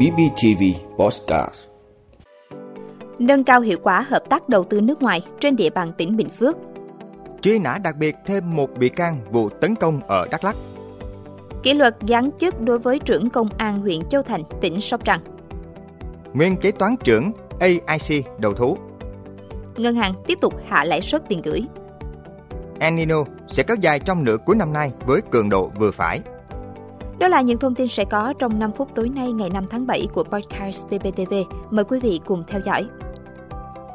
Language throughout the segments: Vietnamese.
BBTV Postcard Nâng cao hiệu quả hợp tác đầu tư nước ngoài trên địa bàn tỉnh Bình Phước. Truy nã đặc biệt thêm một bị can vụ tấn công ở Đắk Lắk. Kỷ luật giáng chức đối với trưởng công an huyện Châu Thành, tỉnh Sóc Trăng. Nguyên kế toán trưởng AIC đầu thú. Ngân hàng tiếp tục hạ lãi suất tiền gửi. El Nino sẽ kéo dài trong nửa cuối năm nay với cường độ vừa phải. Đó là những thông tin sẽ có trong 5 phút tối nay ngày 5 tháng 7 của podcast PPTV. Mời quý vị cùng theo dõi.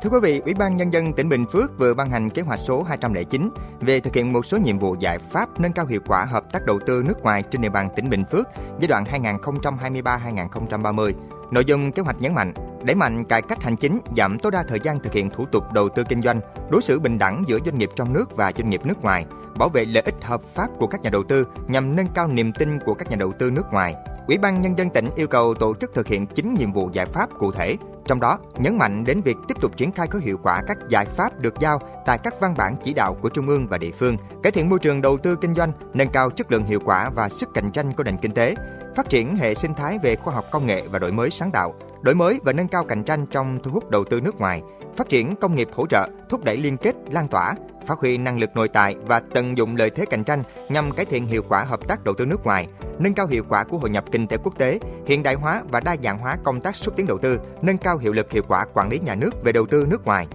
Thưa quý vị, Ủy ban Nhân dân tỉnh Bình Phước vừa ban hành kế hoạch số 209 về thực hiện một số nhiệm vụ giải pháp nâng cao hiệu quả hợp tác đầu tư nước ngoài trên địa bàn tỉnh Bình Phước giai đoạn 2023-2030. Nội dung kế hoạch nhấn mạnh đẩy mạnh cải cách hành chính, giảm tối đa thời gian thực hiện thủ tục đầu tư kinh doanh, đối xử bình đẳng giữa doanh nghiệp trong nước và doanh nghiệp nước ngoài, bảo vệ lợi ích hợp pháp của các nhà đầu tư nhằm nâng cao niềm tin của các nhà đầu tư nước ngoài. Ủy ban nhân dân tỉnh yêu cầu tổ chức thực hiện chín nhiệm vụ giải pháp cụ thể, trong đó nhấn mạnh đến việc tiếp tục triển khai có hiệu quả các giải pháp được giao tại các văn bản chỉ đạo của trung ương và địa phương, cải thiện môi trường đầu tư kinh doanh, nâng cao chất lượng hiệu quả và sức cạnh tranh của nền kinh tế, phát triển hệ sinh thái về khoa học công nghệ và đổi mới sáng tạo, đổi mới và nâng cao cạnh tranh trong thu hút đầu tư nước ngoài, phát triển công nghiệp hỗ trợ, thúc đẩy liên kết, lan tỏa, phát huy năng lực nội tại và tận dụng lợi thế cạnh tranh nhằm cải thiện hiệu quả hợp tác đầu tư nước ngoài, nâng cao hiệu quả của hội nhập kinh tế quốc tế, hiện đại hóa và đa dạng hóa công tác xúc tiến đầu tư, nâng cao hiệu lực hiệu quả quản lý nhà nước về đầu tư nước ngoài.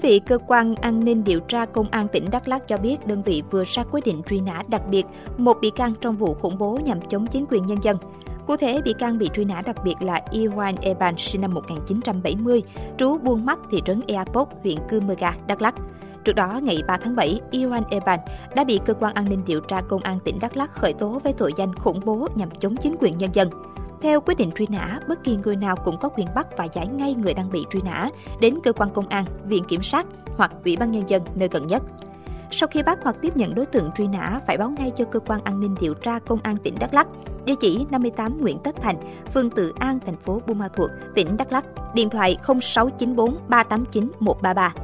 Vị, cơ quan an ninh điều tra công an tỉnh Đắk Lắk cho biết đơn vị vừa ra quyết định truy nã đặc biệt một bị can trong vụ khủng bố nhằm chống chính quyền nhân dân. Cụ thể, bị can bị truy nã đặc biệt là Iwan Eban sinh năm 1970, trú Buôn Mắt, thị trấn Eapok, huyện Cư Mơ Ga, Đắk Lắk. Trước đó, ngày 3 tháng 7, Iran Eban đã bị cơ quan an ninh điều tra công an tỉnh Đắk Lắk khởi tố với tội danh khủng bố nhằm chống chính quyền nhân dân. Theo quyết định truy nã, bất kỳ người nào cũng có quyền bắt và giải ngay người đang bị truy nã đến cơ quan công an, viện kiểm sát hoặc ủy ban nhân dân nơi gần nhất. Sau khi bắt hoặc tiếp nhận đối tượng truy nã, phải báo ngay cho cơ quan an ninh điều tra công an tỉnh Đắk Lắk, địa chỉ 58 Nguyễn Tất Thành, phường Tự An, thành phố Buôn Ma Thuột, tỉnh Đắk Lắk, điện thoại 0694 389 133.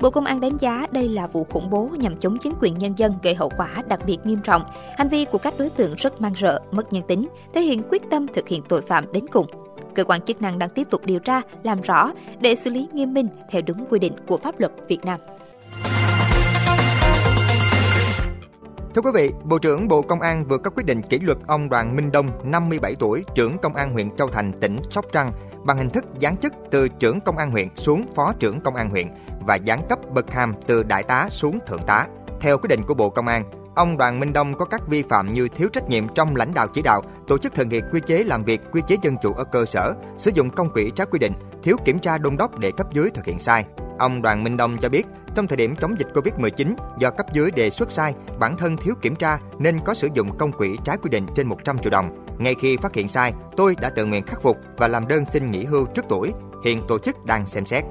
Bộ Công an đánh giá đây là vụ khủng bố nhằm chống chính quyền nhân dân gây hậu quả đặc biệt nghiêm trọng. Hành vi của các đối tượng rất mang rợ, mất nhân tính, thể hiện quyết tâm thực hiện tội phạm đến cùng. Cơ quan chức năng đang tiếp tục điều tra, làm rõ để xử lý nghiêm minh theo đúng quy định của pháp luật Việt Nam. Thưa quý vị, Bộ trưởng Bộ Công an vừa có quyết định kỷ luật ông Đoàn Minh Đông, 57 tuổi, trưởng công an huyện Châu Thành, tỉnh Sóc Trăng bằng hình thức giáng chức từ trưởng công an huyện xuống phó trưởng công an huyện và giáng cấp bậc hàm từ đại tá xuống thượng tá. Theo quyết định của Bộ Công an, ông Đoàn Minh Đông có các vi phạm như thiếu trách nhiệm trong lãnh đạo chỉ đạo, tổ chức thực hiện quy chế làm việc, quy chế dân chủ ở cơ sở, sử dụng công quỹ trái quy định, thiếu kiểm tra đôn đốc để cấp dưới thực hiện sai. Ông Đoàn Minh Đông cho biết, trong thời điểm chống dịch Covid-19, do cấp dưới đề xuất sai, bản thân thiếu kiểm tra nên có sử dụng công quỹ trái quy định trên 100 triệu đồng. Ngay khi phát hiện sai, tôi đã tự nguyện khắc phục và làm đơn xin nghỉ hưu trước tuổi. Hiện tổ chức đang xem xét.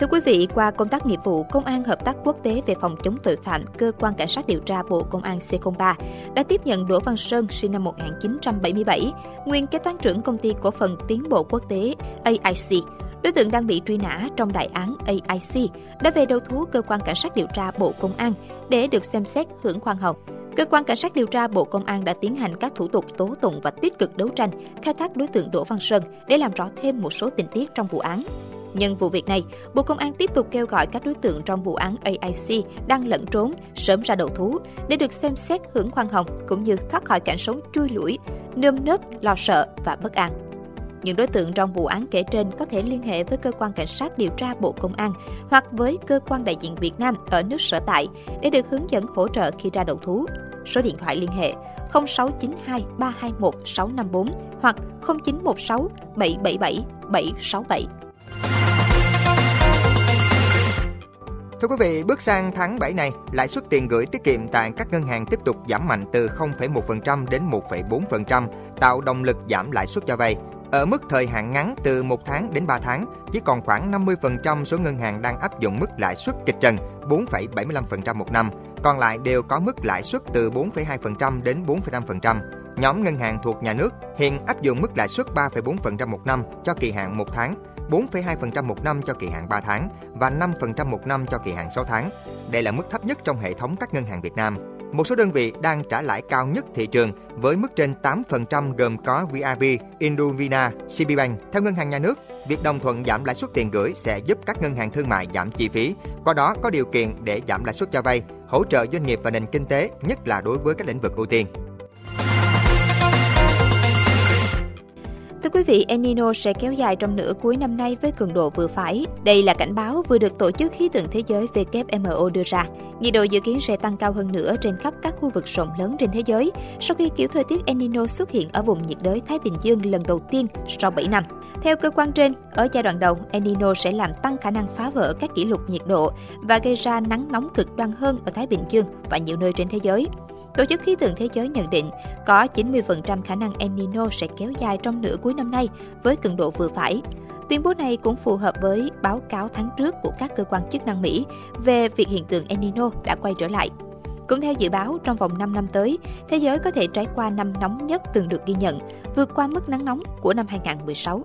Thưa quý vị, qua công tác nghiệp vụ, Công an Hợp tác Quốc tế về phòng chống tội phạm, Cơ quan Cảnh sát điều tra Bộ Công an C03 đã tiếp nhận Đỗ Văn Sơn, sinh năm 1977, nguyên kế toán trưởng công ty cổ phần tiến bộ quốc tế AIC. Đối tượng đang bị truy nã trong đại án AIC đã về đầu thú Cơ quan Cảnh sát điều tra Bộ Công an để được xem xét hưởng khoan hồng. Cơ quan Cảnh sát điều tra Bộ Công an đã tiến hành các thủ tục tố tụng và tích cực đấu tranh, khai thác đối tượng Đỗ Văn Sơn để làm rõ thêm một số tình tiết trong vụ án. Nhân vụ việc này, Bộ Công an tiếp tục kêu gọi các đối tượng trong vụ án AIC đang lẫn trốn sớm ra đầu thú để được xem xét hưởng khoan hồng cũng như thoát khỏi cảnh sống chui lủi, nơm nớp, lo sợ và bất an. Những đối tượng trong vụ án kể trên có thể liên hệ với cơ quan cảnh sát điều tra Bộ Công an hoặc với cơ quan đại diện Việt Nam ở nước sở tại để được hướng dẫn hỗ trợ khi ra đầu thú. Số điện thoại liên hệ 0692 321 654 hoặc 0916 777 767. Thưa quý vị, bước sang tháng 7 này, lãi suất tiền gửi tiết kiệm tại các ngân hàng tiếp tục giảm mạnh từ 0,1% đến 1,4%, tạo động lực giảm lãi suất cho vay. Ở mức thời hạn ngắn từ 1 tháng đến 3 tháng, chỉ còn khoảng 50% số ngân hàng đang áp dụng mức lãi suất kịch trần 4,75% một năm, còn lại đều có mức lãi suất từ 4,2% đến 4,5%. Nhóm ngân hàng thuộc nhà nước hiện áp dụng mức lãi suất 3,4% một năm cho kỳ hạn 1 tháng, 4,2% một năm cho kỳ hạn 3 tháng và 5% một năm cho kỳ hạn 6 tháng. Đây là mức thấp nhất trong hệ thống các ngân hàng Việt Nam một số đơn vị đang trả lãi cao nhất thị trường với mức trên 8% gồm có VIB, Indovina, CBBank. Theo Ngân hàng Nhà nước, việc đồng thuận giảm lãi suất tiền gửi sẽ giúp các ngân hàng thương mại giảm chi phí, qua đó có điều kiện để giảm lãi suất cho vay, hỗ trợ doanh nghiệp và nền kinh tế, nhất là đối với các lĩnh vực ưu tiên. Quý vị, El Nino sẽ kéo dài trong nửa cuối năm nay với cường độ vừa phải. Đây là cảnh báo vừa được Tổ chức Khí tượng Thế giới WMO đưa ra. Nhiệt độ dự kiến sẽ tăng cao hơn nữa trên khắp các khu vực rộng lớn trên thế giới sau khi kiểu thời tiết El Nino xuất hiện ở vùng nhiệt đới Thái Bình Dương lần đầu tiên sau 7 năm. Theo cơ quan trên, ở giai đoạn đầu, El Nino sẽ làm tăng khả năng phá vỡ các kỷ lục nhiệt độ và gây ra nắng nóng cực đoan hơn ở Thái Bình Dương và nhiều nơi trên thế giới. Tổ chức Khí tượng Thế giới nhận định có 90% khả năng El Nino sẽ kéo dài trong nửa cuối năm nay với cường độ vừa phải. Tuyên bố này cũng phù hợp với báo cáo tháng trước của các cơ quan chức năng Mỹ về việc hiện tượng El Nino đã quay trở lại. Cũng theo dự báo, trong vòng 5 năm tới, thế giới có thể trải qua năm nóng nhất từng được ghi nhận, vượt qua mức nắng nóng của năm 2016.